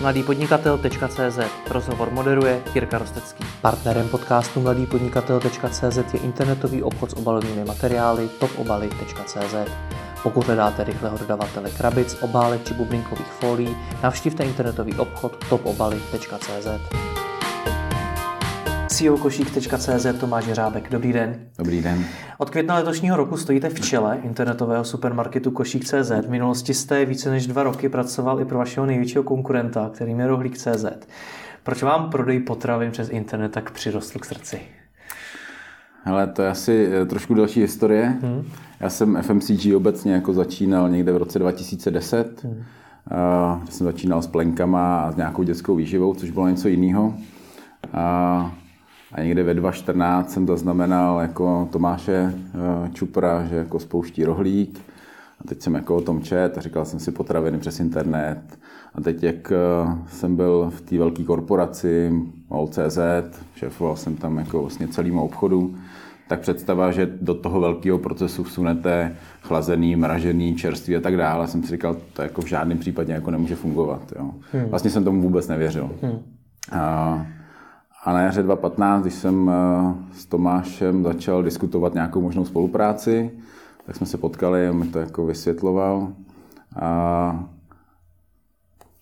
mladýpodnikatel.cz Rozhovor moderuje Jirka Rostecký. Partnerem podcastu mladýpodnikatel.cz je internetový obchod s obalovými materiály topobaly.cz. Pokud hledáte rychlého dodavatele krabic, obálek či bublinkových folií, navštivte internetový obchod topobaly.cz. CEO košík.cz Tomáš Řábek. Dobrý den. Dobrý den. Od května letošního roku stojíte v čele internetového supermarketu Košík.cz. V minulosti jste více než dva roky pracoval i pro vašeho největšího konkurenta, kterým je Rohlík.cz. Proč vám prodej potravin přes internet tak přirostl k srdci? Ale to je asi eh, trošku další historie. Hmm. Já jsem FMCG obecně jako začínal někde v roce 2010. Hmm. Uh, jsem začínal s plenkama a s nějakou dětskou výživou, což bylo něco jiného. Uh, a někde ve 2.14 jsem zaznamenal jako Tomáše uh, Čupra, že jako spouští rohlík. A teď jsem jako o tom čet a říkal jsem si potraviny přes internet. A teď, jak uh, jsem byl v té velké korporaci MOL.cz, šéfoval jsem tam jako vlastně celému obchodu, tak představa, že do toho velkého procesu vsunete chlazený, mražený, čerstvý a tak dále, jsem si říkal, to jako v žádném případě jako nemůže fungovat. Jo. Hmm. Vlastně jsem tomu vůbec nevěřil. Hmm. A, a na jaře 2015, když jsem eh, s Tomášem začal diskutovat nějakou možnou spolupráci, tak jsme se potkali a mi to jako vysvětloval. A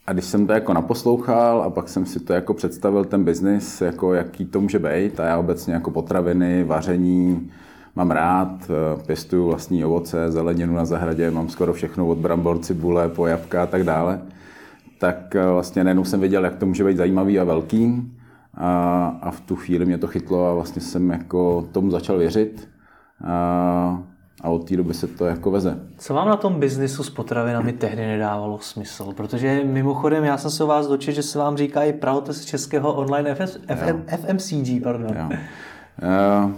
a když jsem to jako naposlouchal a pak jsem si to jako představil, ten biznis, jako jaký to může být, a já obecně jako potraviny, vaření, mám rád, eh, pěstuju vlastní ovoce, zeleninu na zahradě, mám skoro všechno od brambor, cibule, po jabka a tak dále, tak eh, vlastně najednou jsem věděl, jak to může být zajímavý a velký a, a v tu chvíli mě to chytlo a vlastně jsem jako tomu začal věřit. A, a od té doby se to jako veze. Co vám na tom biznisu s potravinami tehdy nedávalo smysl? Protože mimochodem já jsem se o vás dočet, že se vám říká i z českého online FS, FM, FMCG. Pardon. Jo. Uh,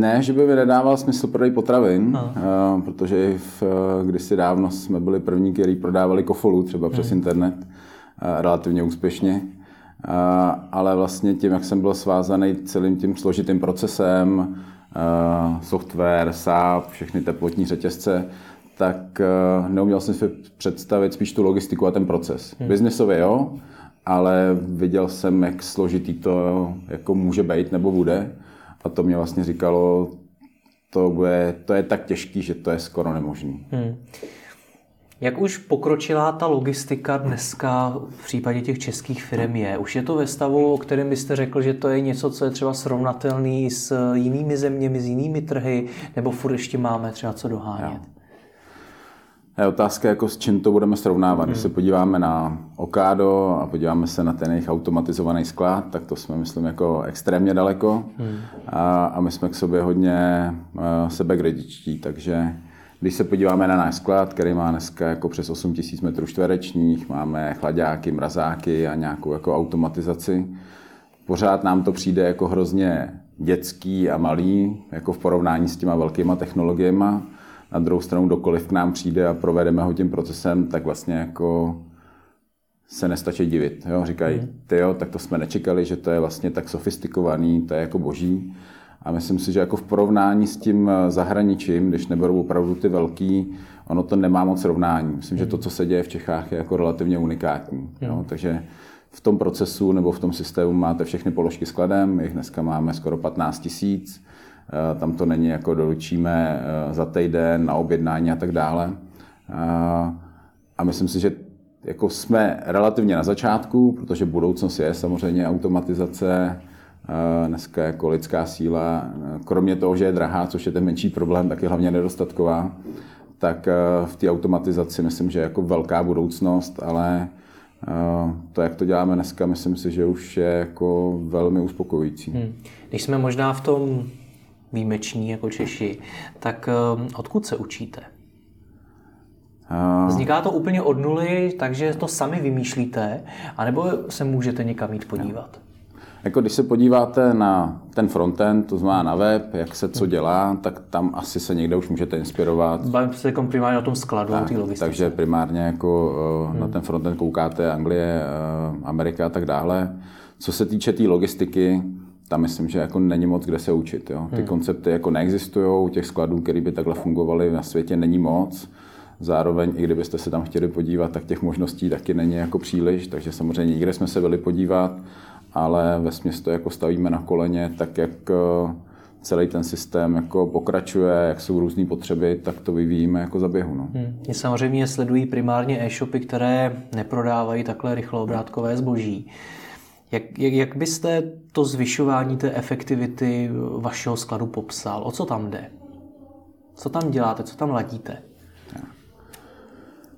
ne, že by mi nedával smysl prodej potravin, uh, protože v, kdysi dávno jsme byli první, kteří prodávali kofolu třeba přes hmm. internet uh, relativně úspěšně. Ale vlastně tím, jak jsem byl svázaný celým tím složitým procesem, software, SAP, všechny teplotní řetězce, tak neuměl jsem si představit spíš tu logistiku a ten proces. Hmm. Biznesově jo, ale viděl jsem, jak složitý to jako může být nebo bude. A to mě vlastně říkalo, to, bude, to je tak těžký, že to je skoro nemožný. Hmm. Jak už pokročilá ta logistika dneska v případě těch českých firm je? Už je to ve stavu, o kterém byste řekl, že to je něco, co je třeba srovnatelný s jinými zeměmi, s jinými trhy, nebo furt ještě máme třeba co dohánět? Je otázka, jako s čím to budeme srovnávat. Hmm. Když se podíváme na Okado a podíváme se na ten jejich automatizovaný sklad, tak to jsme, myslím, jako extrémně daleko. Hmm. A, a my jsme k sobě hodně uh, sebekritičtí, takže když se podíváme na náš sklad, který má dneska jako přes 8000 metrů čtverečních, máme chladáky, mrazáky a nějakou jako automatizaci, pořád nám to přijde jako hrozně dětský a malý, jako v porovnání s těma velkýma technologiemi. Na druhou stranu, dokoliv k nám přijde a provedeme ho tím procesem, tak vlastně jako se nestačí divit. Jo? Říkají, mhm. ty jo, tak to jsme nečekali, že to je vlastně tak sofistikovaný, to je jako boží. A myslím si, že jako v porovnání s tím eh, zahraničím, když neberou opravdu ty velký, ono to nemá moc rovnání. Myslím, že to, co se děje v Čechách, je jako relativně unikátní. Jo? Takže v tom procesu nebo v tom systému máte všechny položky skladem, jich dneska máme skoro 15 tisíc, eh, tam to není jako doručíme eh, za týden na objednání a tak dále. A myslím si, že jako jsme relativně na začátku, protože budoucnost je samozřejmě automatizace, dneska jako lidská síla, kromě toho, že je drahá, což je ten menší problém, tak je hlavně nedostatková, tak v té automatizaci myslím, že je jako velká budoucnost, ale to, jak to děláme dneska, myslím si, že už je jako velmi uspokojující. Hmm. Když jsme možná v tom výjimeční jako Češi, tak odkud se učíte? Vzniká to úplně od nuly, takže to sami vymýšlíte, anebo se můžete někam jít podívat? Jako když se podíváte na ten frontend, to znamená na web, jak se co dělá, tak tam asi se někde už můžete inspirovat. Bavím se jako primárně o tom skladu, tak, logistice. Takže primárně jako hmm. na ten frontend koukáte Anglie, eh, Amerika a tak dále. Co se týče té tý logistiky, tam myslím, že jako není moc kde se učit. Jo. Ty hmm. koncepty jako neexistují, těch skladů, které by takhle fungovaly na světě, není moc. Zároveň, i kdybyste se tam chtěli podívat, tak těch možností taky není jako příliš, takže samozřejmě nikde jsme se byli podívat, ale ve to jako stavíme na koleně, tak jak eh, celý ten systém jako pokračuje, jak jsou různé potřeby, tak to vyvíjíme jako za běhu. No. Hmm. samozřejmě sledují primárně e-shopy, které neprodávají takhle rychloobrátkové zboží. Jak, jak, jak byste to zvyšování té efektivity vašeho skladu popsal? O co tam jde? Co tam děláte, co tam ladíte?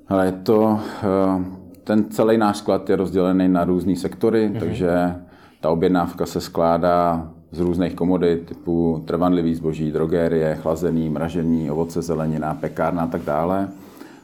Ale je to, eh, ten celý náš sklad je rozdělený na různé sektory, mm-hmm. takže ta objednávka se skládá z různých komodit typu trvanlivý zboží, drogérie, chlazený, mražení, ovoce, zelenina, pekárna a tak dále.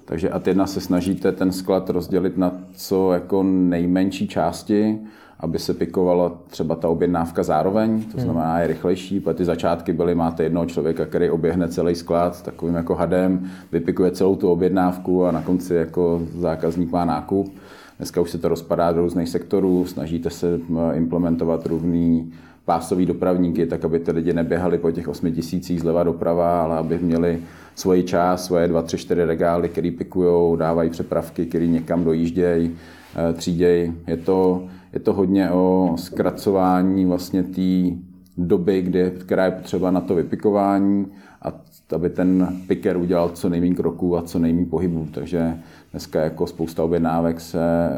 Takže a jedna se snažíte ten sklad rozdělit na co jako nejmenší části, aby se pikovala třeba ta objednávka zároveň, to hmm. znamená je rychlejší, protože ty začátky byly, máte jednoho člověka, který oběhne celý sklad takovým jako hadem, vypikuje celou tu objednávku a na konci jako zákazník má nákup. Dneska už se to rozpadá do různých sektorů, snažíte se implementovat různý pásový dopravníky, tak aby ty lidi neběhali po těch 8 tisících zleva doprava, ale aby měli svoji část, svoje dva, tři, čtyři regály, který pikují, dávají přepravky, který někam dojíždějí, eh, třídějí. Je to, je to hodně o zkracování vlastně té doby, kdy, která je potřeba na to vypikování a aby ten piker udělal co nejméně kroků a co nejméně pohybů. Takže dneska jako spousta objednávek se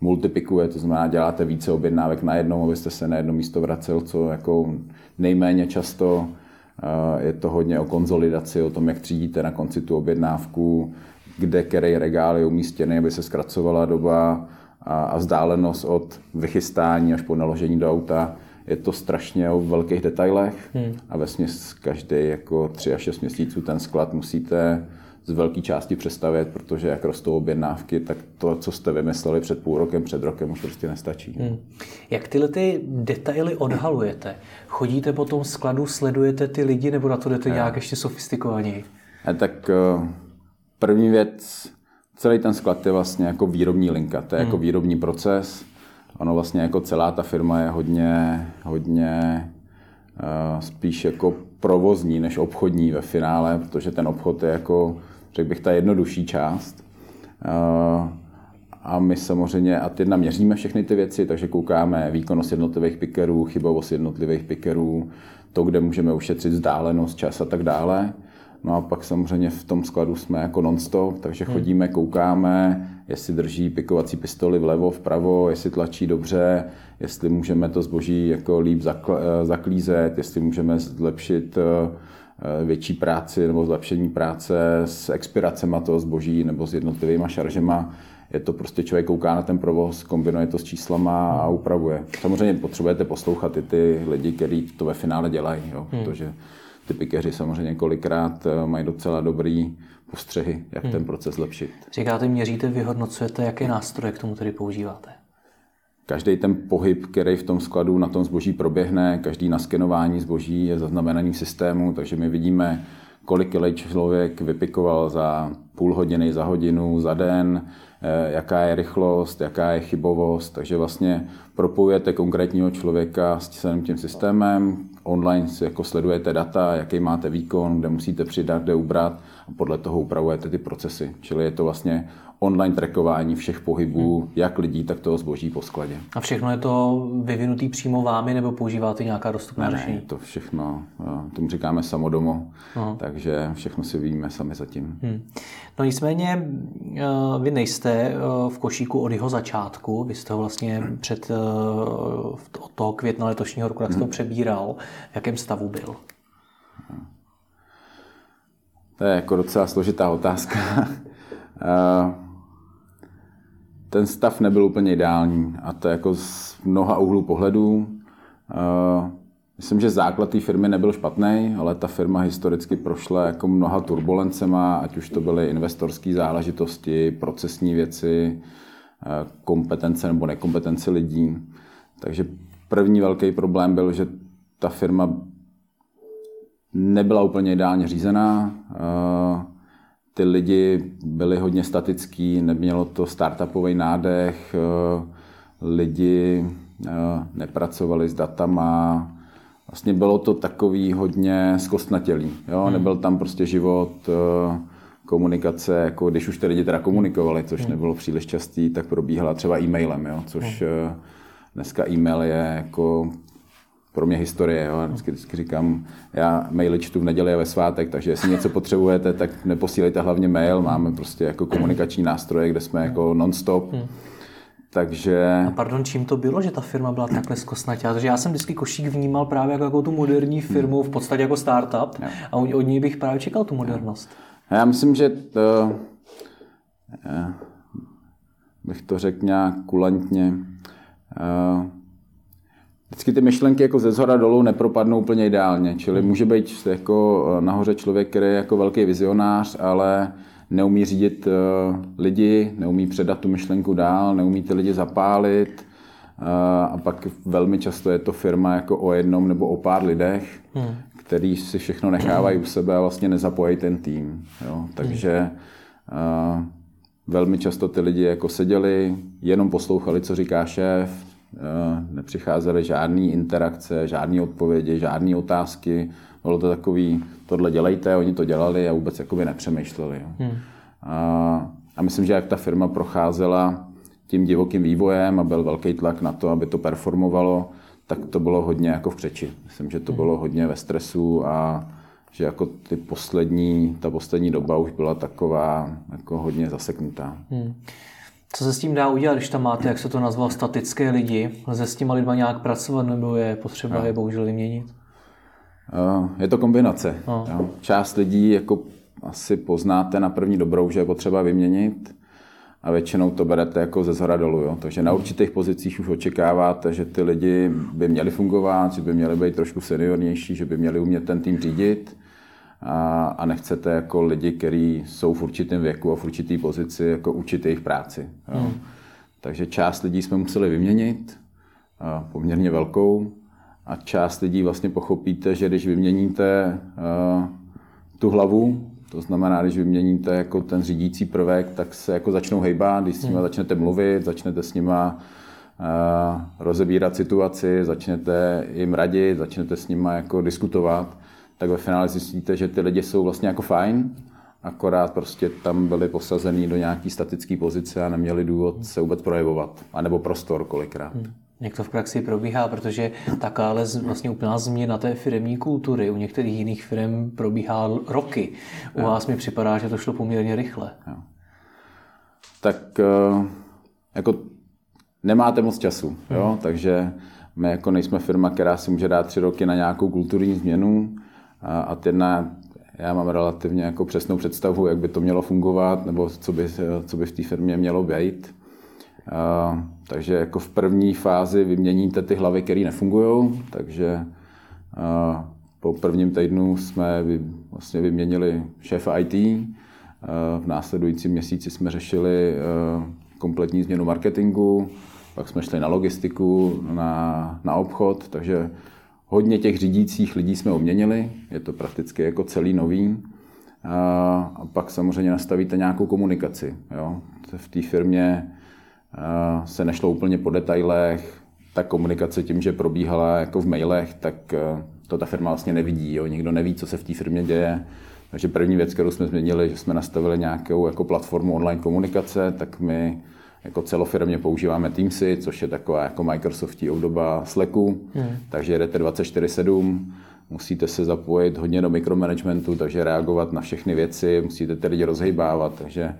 multiplikuje, to znamená, děláte více objednávek najednou, abyste se na jedno místo vracel, co jako nejméně často eh, je to hodně o konzolidaci, o tom, jak třídíte na konci tu objednávku, kde který regál je umístěný, aby se zkracovala doba a vzdálenost od vychystání až po naložení do auta. Je to strašně o velkých detailech hmm. a ve každý jako tři až šest měsíců ten sklad musíte z velké části přestavět, protože jak rostou objednávky, tak to, co jste vymysleli před půl rokem, před rokem, už prostě nestačí. Hmm. Jak tyhle ty detaily odhalujete? Chodíte po tom skladu, sledujete ty lidi, nebo na to jdete ne. nějak ještě sofistikovaněji? Ne, tak eh, první věc, celý ten sklad je vlastně jako výrobní linka, to je jako hmm. jako výrobní proces. Ono vlastně jako celá ta firma je hodně, hodně uh, spíš jako provozní než obchodní ve finále, protože ten obchod je jako řekl bych, ta jednodušší část. Eh, a my samozřejmě a teď měříme všechny ty věci, takže koukáme výkonnost jednotlivých pikerů, chybovost jednotlivých pikerů, to, kde můžeme ušetřit vzdálenost, čas a tak dále. No a pak samozřejmě v tom skladu jsme jako non-stop, takže hmm. chodíme, koukáme, jestli drží pikovací pistoli vlevo, vpravo, jestli tlačí dobře, jestli můžeme to zboží jako líp eh, zaklízet, jestli můžeme zlepšit Eh, větší práci nebo zlepšení práce s expiracemi toho zboží nebo s jednotlivými šaržema. Je to prostě člověk kouká na ten provoz, kombinuje to s číslama a upravuje. Samozřejmě potřebujete poslouchat i ty lidi, kteří to ve finále dělají, jo, hmm. protože ty pikeři samozřejmě kolikrát eh, mají docela dobrý postřehy, jak hmm. ten proces zlepšit. Říkáte, měříte, vyhodnocujete, jaké nástroje k tomu tedy používáte? Každý ten pohyb, který v tom skladu na tom zboží proběhne, každý naskenování zboží je zaznamenaný v systému, takže my vidíme, kolik kilej člověk vypikoval za půl hodiny, za hodinu, za den, eh, jaká je rychlost, jaká je chybovost, takže vlastně propojujete konkrétního člověka s celým tím systémem, online jako sledujete data, jaký máte výkon, kde musíte přidat, kde ubrat a podle toho upravujete ty procesy. Čili je to vlastně online trackování všech pohybů, hmm. jak lidí, tak toho zboží po skladě. A všechno je to vyvinutý přímo vámi, nebo používáte nějaká dostupná ne, řešení? Ne, to všechno, tomu říkáme samodomo, Aha. takže všechno si víme sami zatím. Hmm. No nicméně eh, vy nejste eh, v košíku od jeho začátku, vy jste ho vlastně před eh, od toho května letošního roku, jak jste hmm. ho přebíral, v jakém stavu byl? To je jako docela složitá otázka. ten stav nebyl úplně ideální a to jako z mnoha úhlů pohledů. Eh, myslím, že základ té firmy nebyl špatný, ale ta firma historicky prošla jako mnoha turbulencema, ať už to byly investorské záležitosti, procesní věci, eh, kompetence nebo nekompetence lidí. Takže první velký problém byl, že ta firma nebyla úplně ideálně řízená. Ty lidi byli hodně statický, nemělo to startupový nádech, eh, lidi eh, nepracovali s datama, vlastně bylo to takový hodně zkostnatělý. Jo? Hmm. Nebyl tam prostě život, eh, komunikace, jako když už ty lidi teda komunikovali, což nebylo příliš častý, tak probíhala třeba e-mailem, jo, což hmm. dneska e-mail je jako pro mě historie. Jo. Vždycky, vždycky říkám, já maily čtu v neděli a ve svátek, takže jestli něco potřebujete, tak neposílejte hlavně mail. Máme prostě jako komunikační nástroje, kde jsme jako non-stop. Hmm. Takže... A pardon, čím to bylo, že ta firma byla takhle zkosnatá? Protože já jsem vždycky Košík vnímal právě jako, jako tu moderní firmu, v podstatě jako startup jo. a od ní bych právě čekal tu modernost. Já myslím, že to, já bych to řekl nějak kulantně. Vždycky ty myšlenky jako ze zhora dolů nepropadnou úplně ideálně, čili hmm. může být jako nahoře člověk, který je jako velký vizionář, ale neumí řídit eh, lidi, neumí předat tu myšlenku dál, neumí ty lidi zapálit eh, a pak velmi často je to firma jako o jednom nebo o pár lidech, hmm. který si všechno nechávají u sebe a vlastně nezapojí ten tým. Jo? Takže hmm. velmi často ty lidi jako seděli, jenom poslouchali, co říká šéf, nepřicházely žádné interakce, žádné odpovědi, žádné otázky. Bylo to takový, tohle dělejte, oni to dělali a vůbec jakoby nepřemýšleli. Hmm. A, a myslím, že jak ta firma procházela tím divokým vývojem a byl velký tlak na to, aby to performovalo, tak to bylo hodně jako v přeči. Myslím, že to hmm. bylo hodně ve stresu a že jako ty poslední, ta poslední doba už byla taková jako hodně zaseknutá. Hmm. Co se s tím dá udělat, když tam máte, jak se to nazval, statické lidi? Lze s těma lidma nějak pracovat nebo je potřeba no. je bohužel vyměnit? Je to kombinace. No. Část lidí jako asi poznáte na první dobrou, že je potřeba vyměnit a většinou to berete jako ze zhora dolů. Jo? Takže na určitých pozicích už očekáváte, že ty lidi by měli fungovat, že by měli být trošku seniornější, že by měli umět ten tým řídit a, a nechcete jako lidi, kteří jsou v určitém věku a v určité pozici, jako učit jejich práci. Jo? Hmm. Takže část lidí jsme museli vyměnit, poměrně velkou, a část lidí vlastně pochopíte, že když vyměníte tu hlavu, to znamená, když vyměníte jako ten řídící prvek, tak se jako začnou hejbat, když s nimi hmm. začnete mluvit, začnete s nima uh, rozebírat situaci, začnete jim radit, začnete s nimi jako diskutovat, tak ve finále zjistíte, že ty lidi jsou vlastně jako fajn, akorát prostě tam byli posazený do nějaký statické pozice a neměli důvod se vůbec projevovat, anebo prostor kolikrát. Hmm. Jak to v praxi probíhá, protože takáhle vlastně úplná změna té firmní kultury u některých jiných firm probíhá roky. U jo. vás mi připadá, že to šlo poměrně rychle. Jo. Tak eh, jako nemáte moc času, jo? Hmm. takže my jako nejsme firma, která si může dát tři roky na nějakou kulturní změnu a, jedna, já mám relativně jako přesnou představu, jak by to mělo fungovat, nebo co by, co by v té firmě mělo být. A, takže jako v první fázi vyměníte ty hlavy, které nefungují, takže a, po prvním týdnu jsme vy, vlastně vyměnili šéfa IT. V následujícím měsíci jsme řešili kompletní změnu marketingu, pak jsme šli na logistiku, na, na obchod, takže hodně těch řídících lidí jsme obměnili, je to prakticky jako celý nový. A pak samozřejmě nastavíte nějakou komunikaci. Jo. V té firmě se nešlo úplně po detailech, ta komunikace tím, že probíhala jako v mailech, tak to ta firma vlastně nevidí. Jo. Nikdo neví, co se v té firmě děje. Takže první věc, kterou jsme změnili, že jsme nastavili nějakou jako platformu online komunikace, tak my jako celofirmě používáme Teamsy, což je taková jako Microsoftí obdoba Slacku, hmm. takže jedete 24-7, musíte se zapojit hodně do mikromanagementu, takže reagovat na všechny věci, musíte ty lidi rozhejbávat, takže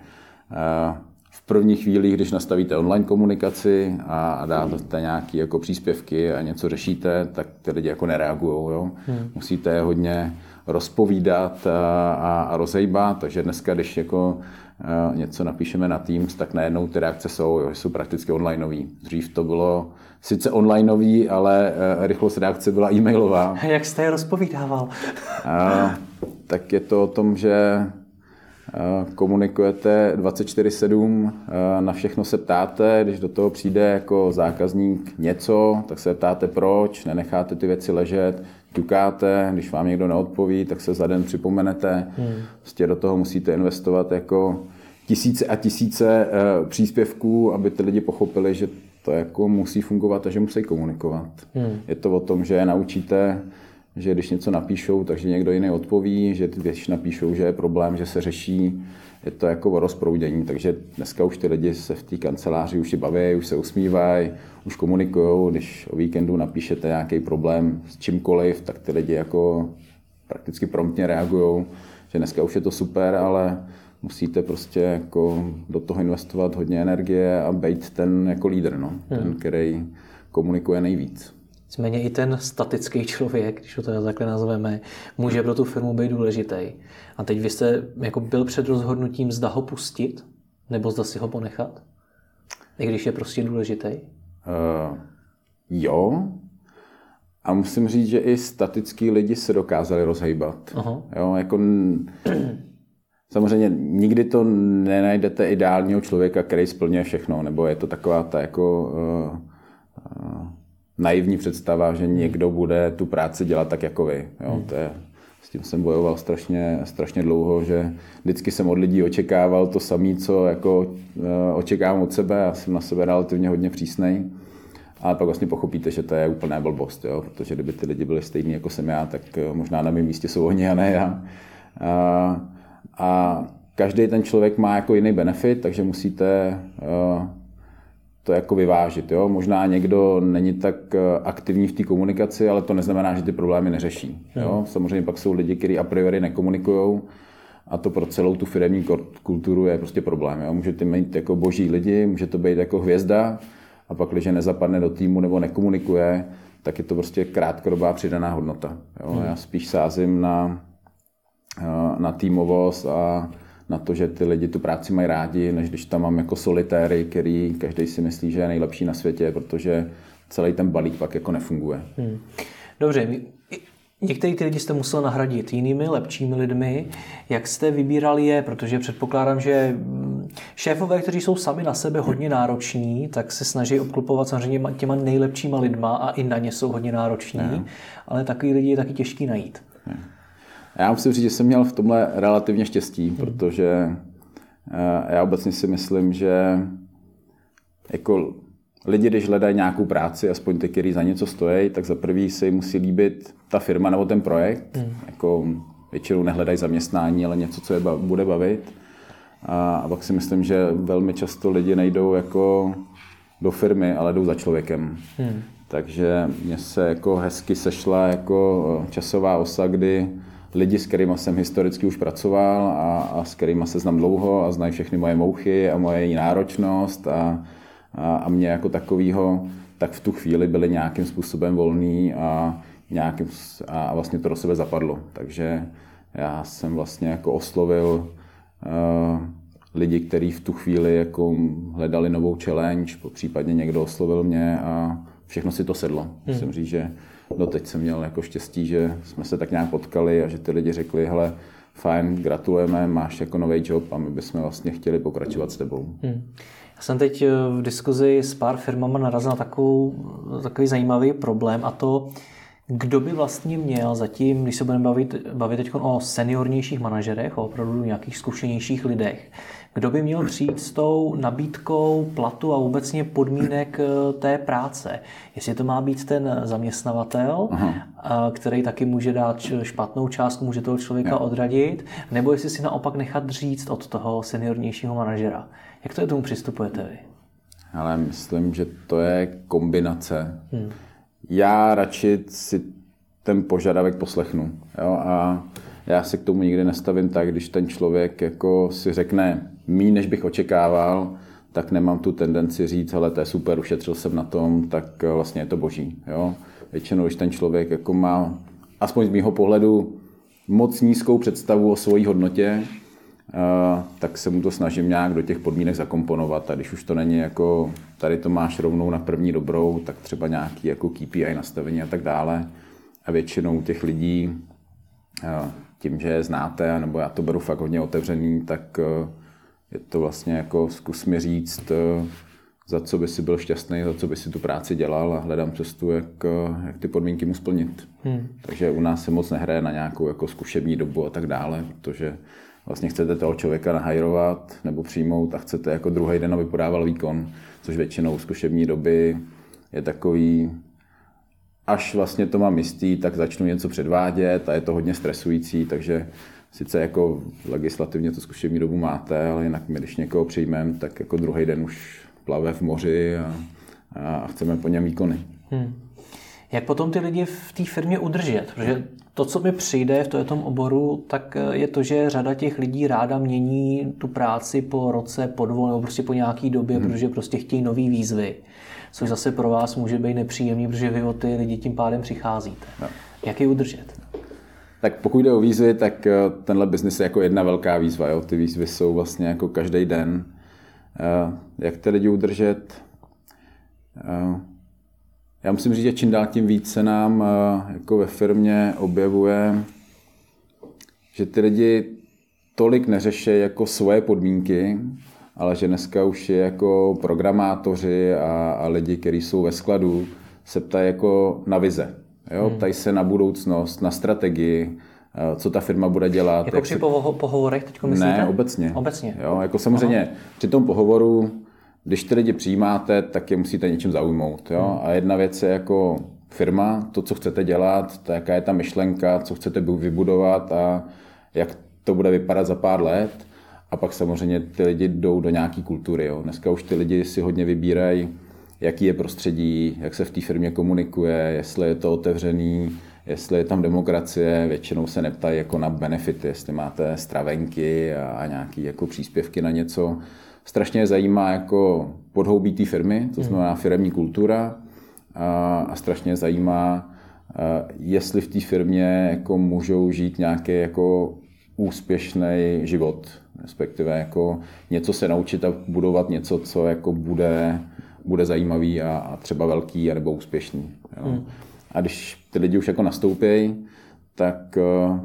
uh, v první chvíli, když nastavíte online komunikaci a, dáte nějaké jako příspěvky a něco řešíte, tak ty lidi jako nereagují. Jo? Hmm. Musíte je hodně rozpovídat a, a, a rozejbat, takže dneska, když jako něco napíšeme na Teams, tak najednou ty reakce jsou, jo, jsou prakticky onlineový. Dřív to bylo sice onlineový, ale a, rychlost reakce byla e-mailová. Jak jste je rozpovídával? a, tak je to o tom, že komunikujete 24-7, na všechno se ptáte, když do toho přijde jako zákazník něco, tak se ptáte proč, nenecháte ty věci ležet, ťukáte, když vám někdo neodpoví, tak se za den připomenete. Hmm. Prostě do toho musíte investovat jako tisíce a tisíce e, příspěvků, aby ty lidi pochopili, že to jako musí fungovat a že musí komunikovat. Hmm. Je to o tom, že je naučíte že když něco napíšou, takže někdo jiný odpoví, že když napíšou, že je problém, že se řeší, je to jako o rozproudění, takže dneska už ty lidi se v té kanceláři už baví, už se usmívají, už komunikují, když o víkendu napíšete nějaký problém s čímkoliv, tak ty lidi jako prakticky promptně reagují, že dneska už je to super, ale musíte prostě jako do toho investovat hodně energie a být ten jako lídr, no, hmm. ten, který komunikuje nejvíc. Nicméně i ten statický člověk, když to takhle nazveme, může pro tu firmu být důležitý. A teď vy jste jako byl před rozhodnutím, zda ho pustit, nebo zda si ho ponechat? I když je prostě důležitý? Uh, jo. A musím říct, že i statický lidi se dokázali rozhejbat. Uh-huh. Jo, jako Samozřejmě nikdy to nenajdete ideálního člověka, který splňuje všechno, nebo je to taková ta jako uh, uh, naivní představa, že někdo bude tu práci dělat tak jako vy. Jo, hmm. to je, s tím jsem bojoval strašně, strašně dlouho, že vždycky jsem od lidí očekával to samé, co jako, uh, očekávám od sebe. Já jsem na sebe relativně hodně přísnej. A pak vlastně pochopíte, že to je úplná blbost, jo? protože kdyby ty lidi byli stejní jako jsem já, tak možná na mém místě jsou oni a ne já. A, a každý ten člověk má jako jiný benefit, takže musíte uh, to jako vyvážit. Jo? Možná někdo není tak uh, aktivní v té komunikaci, ale to neznamená, že ty problémy neřeší. Jo? Samozřejmě pak jsou lidi, kteří a priori nekomunikují a to pro celou tu firmní kulturu je prostě problém. Jo? Můžete mít jako boží lidi, může to být jako hvězda a pak, když nezapadne do týmu nebo nekomunikuje, tak je to prostě krátkodobá přidaná hodnota. Jo? Hmm. Já spíš sázím na na týmovost a na to, že ty lidi tu práci mají rádi, než když tam mám jako solitéry, který každý si myslí, že je nejlepší na světě, protože celý ten balík pak jako nefunguje. Hmm. Dobře, Některý ty lidi jste musel nahradit jinými, lepšími lidmi. Jak jste vybírali je? Protože předpokládám, že mm, šéfové, kteří jsou sami na sebe hodně nároční, tak se snaží obklopovat samozřejmě těma nejlepšíma lidma a i na ně jsou hodně nároční, ne. ale takový lidi je taky těžký najít. Ne. Já musím říct, že jsem měl v tomhle relativně štěstí, hmm. protože eh, já obecně si myslím, že jako lidi, když hledají nějakou práci, aspoň ty, kteří za něco stojí, tak za prvý se jim musí líbit ta firma nebo ten projekt. Hmm. Jako většinou nehledají zaměstnání, ale něco, co je bude bavit. A, a pak si myslím, že velmi často lidi nejdou jako do firmy, ale jdou za člověkem. Hmm. Takže mně se jako hezky sešla jako časová osa, kdy lidi, s kterými jsem historicky už pracoval a, a s kterými se znám dlouho a znají všechny moje mouchy a moje náročnost a, a, a mě jako takovýho, tak v tu chvíli byli nějakým způsobem volný a, nějakým, a vlastně to do sebe zapadlo. Takže já jsem vlastně jako oslovil uh, lidi, kteří v tu chvíli jako hledali novou challenge, případně někdo oslovil mě a všechno si to sedlo. Hmm. Musím říct, že doteď jsem měl jako štěstí, že jsme se tak nějak potkali a že ty lidi řekli, hele, fajn, gratulujeme, máš jako nový job a my bychom vlastně chtěli pokračovat s tebou. Hmm. Já jsem teď eh, v diskuzi s pár firmama narazil na takovou, takový zajímavý problém a to, kdo by vlastně měl zatím, když se budeme bavit, bavit teď o seniornějších manažerech, o opravdu nějakých zkušenějších lidech, kdo by měl přijít s tou nabídkou platu a obecně podmínek eh, té práce. Jestli to má být ten zaměstnavatel, Aha. který taky může dát špatnou částku, může toho člověka ja. odradit, nebo jestli si naopak nechat říct od toho seniornějšího manažera. Jak to je tomu přistupujete vy? Ale myslím, že to je kombinace. Hmm. Já radši si ten požadavek poslechnu. Jo? A já se k tomu nikdy nestavím tak, když ten člověk jako si řekne mí, než bych očekával, tak nemám tu tendenci říct, ale to je super, ušetřil jsem na tom, tak eh, vlastně je to boží. Jo? Většinou, když ten člověk jako má, aspoň z mýho pohledu, moc nízkou představu o svojí hodnotě, Uh, tak se mu to snažím nějak do těch podmínek zakomponovat a když už to není jako tady to máš rovnou na první dobrou, tak třeba nějaký jako KPI nastavení a tak dále. A většinou těch lidí uh, tím, že je znáte, nebo já to beru fakt hodně otevřený, tak uh, je to vlastně jako zkus mi říct, eh, za co by si byl šťastný, za co by si tu práci dělal a hledám cestu, jak, eh, jak ty podmínky mu splnit. Hmm. Takže u nás se moc nehraje na nějakou jako zkušební dobu a tak dále, protože vlastně chcete toho člověka nahajrovat nebo přijmout a chcete jako druhý den, aby podával výkon, což většinou zkušební doby je takový až vlastně to mám jistý, tak začnu něco předvádět a je to hodně stresující, takže sice jako legislativně to zkušební dobu máte, ale jinak my, když někoho přijmeme, tak jako druhý den už plave v moři a, a chceme po něm výkony. Hmm. Jak potom ty lidi v té firmě udržet? Protože to, co mi přijde v tom oboru, tak eh, je to, že řada těch lidí ráda mění tu práci po roce, po dvou nebo prostě po nějaký době, hmm. protože prostě chtějí nové výzvy. Což zase pro vás může být nepříjemný, protože vy o ty lidi tím pádem přicházíte. No. Jak je udržet? Tak pokud jde o výzvy, tak eh, tenhle biznis je jako jedna velká výzva. Jo? Ty výzvy jsou vlastně jako každý den. Eh, jak ty lidi udržet? Já musím říct, že čím dál tím víc se nám eh, jako ve firmě objevuje, že ty lidi tolik neřeší jako svoje podmínky, ale že dneska už je jako programátoři a, a lidi, kteří jsou ve skladu, se ptají jako na vize. Jo? Hmm. Ptají se na budoucnost, na strategii, eh, co ta firma bude dělat. Jako při se... pohovorech teď myslíte? Ne, obecně. Obecně. Jo, jako samozřejmě Aha. při tom pohovoru když ty lidi přijímáte, tak je musíte něčím zaujmout. Jo? Hmm. A jedna věc je jako firma, to, co chcete dělat, to, jaká je ta myšlenka, co chcete vybudovat a jak to bude vypadat za pár let. A pak samozřejmě ty lidi jdou do nějaké kultury. Jo? Dneska už ty lidi si hodně vybírají, jaký je prostředí, jak se v té firmě komunikuje, jestli je to otevřený, jestli je tam demokracie, většinou se neptají jako na benefity, jestli máte stravenky a, a nějaké jako příspěvky na něco strašně zajímá jako podhoubí té firmy, to hmm. znamená firmní kultura a, a strašně zajímá, jestli v té firmě jako můžou žít nějaký jako úspěšný život, respektive jako něco se naučit a budovat něco, co jako bude, bude zajímavý a, a třeba velký a nebo úspěšný. Jo. Hmm. A když ty lidi už jako nastoupí, tak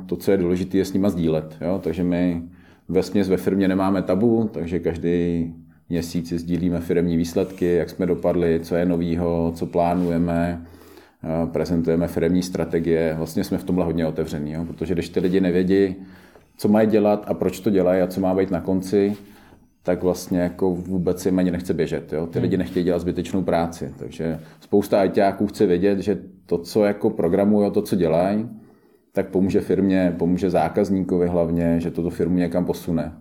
to, co je důležité, je s nima sdílet. Jo. Takže my ve směs ve firmě nemáme tabu, takže každý měsíc sdílíme firmní výsledky, jak jsme dopadli, co je novýho, co plánujeme, prezentujeme firmní strategie. Vlastně jsme v tomhle hodně otevření, jo? protože když ty lidi nevědí, co mají dělat a proč to dělají a co má být na konci, tak vlastně jako vůbec jim ani nechce běžet. Jo? Ty hmm. lidi nechtějí dělat zbytečnou práci. Takže spousta ITáků chce vědět, že to, co jako programují, to, co dělají, tak pomůže firmě, pomůže zákazníkovi hlavně, že toto firmu někam posune.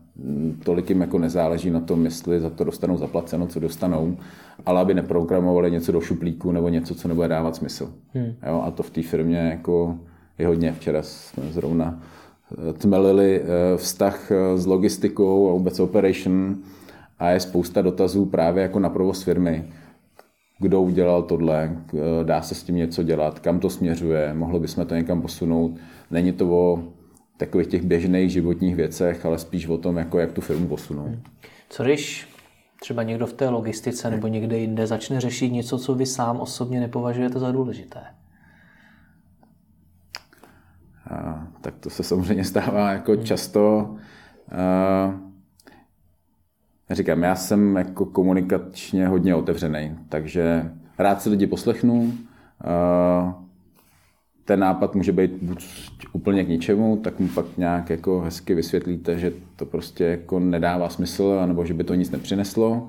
Tolik jim jako nezáleží na tom, jestli za to dostanou zaplaceno, co dostanou, ale aby neprogramovali něco do šuplíku nebo něco, co nebude dávat smysl. Hmm. Jo, a to v té firmě jako je hodně. Včera jsme zrovna eh, tmelili eh, vztah eh, s logistikou a vůbec operation a je spousta dotazů právě jako na provoz firmy kdo udělal tohle, dá se s tím něco dělat, kam to směřuje, mohlo bychom to někam posunout. Není to o takových těch běžných životních věcech, ale spíš o tom, jako jak tu firmu posunout. Co když třeba někdo v té logistice nebo někde jinde začne řešit něco, co vy sám osobně nepovažujete za důležité? A, tak to se samozřejmě stává jako hmm. často. A, Říkám, já jsem jako komunikačně hodně otevřený, takže rád si lidi poslechnu. Ten nápad může být buď úplně k ničemu, tak mu pak nějak jako hezky vysvětlíte, že to prostě jako nedává smysl, nebo že by to nic nepřineslo.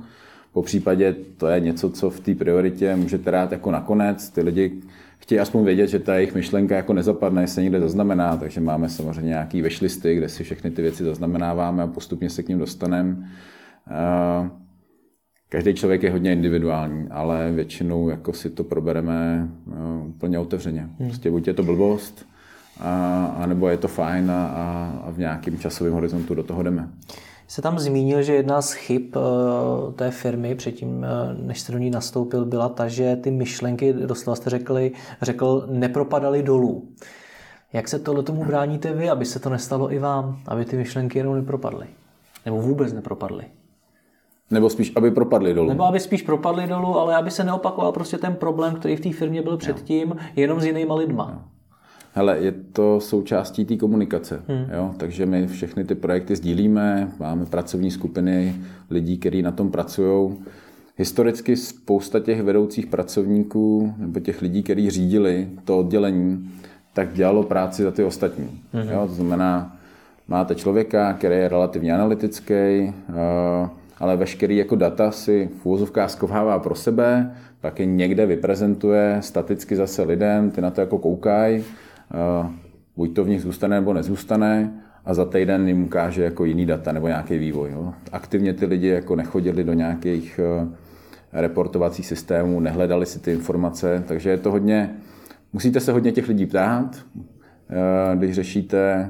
Po případě to je něco, co v té prioritě můžete rád jako nakonec. Ty lidi chtějí aspoň vědět, že ta jejich myšlenka jako nezapadne, se někde zaznamená, takže máme samozřejmě nějaký vešlisty, kde si všechny ty věci zaznamenáváme a postupně se k ním dostaneme. Eh, každý člověk je hodně individuální, ale většinou jako si to probereme eh, úplně otevřeně. Hmm. Prostě buď je to blbost, a, a nebo je to fajn a, a v nějakém časovém horizontu do toho jdeme. Se tam zmínil, že jedna z chyb eh, té firmy předtím, než jste do ní nastoupil, byla ta, že ty myšlenky, doslova jste řekli, řekl, nepropadaly dolů. Jak se tohle tomu bráníte vy, aby se to nestalo i vám, aby ty myšlenky jenom nepropadly? Nebo vůbec nepropadly? Nebo spíš, aby propadli dolů. Nebo aby spíš propadli dolů, ale aby se neopakoval prostě ten problém, který v té firmě byl předtím, jenom s jinýma lidma. Jo. Hele, je to součástí té komunikace, hmm. jo? takže my všechny ty projekty sdílíme, máme pracovní skupiny lidí, kteří na tom pracují. Historicky spousta těch vedoucích pracovníků nebo těch lidí, kteří řídili to oddělení, tak dělalo práci za ty ostatní. Hmm. Jo? To znamená, máte člověka, který je relativně analytický, ale veškerý jako data si v úvozovkách skovává pro sebe, pak je někde vyprezentuje staticky zase lidem, ty na to jako koukají, buď to v nich zůstane nebo nezůstane a za týden jim ukáže jako jiný data nebo nějaký vývoj. Jo. Aktivně ty lidi jako nechodili do nějakých reportovacích systémů, nehledali si ty informace, takže je to hodně, musíte se hodně těch lidí ptát, když řešíte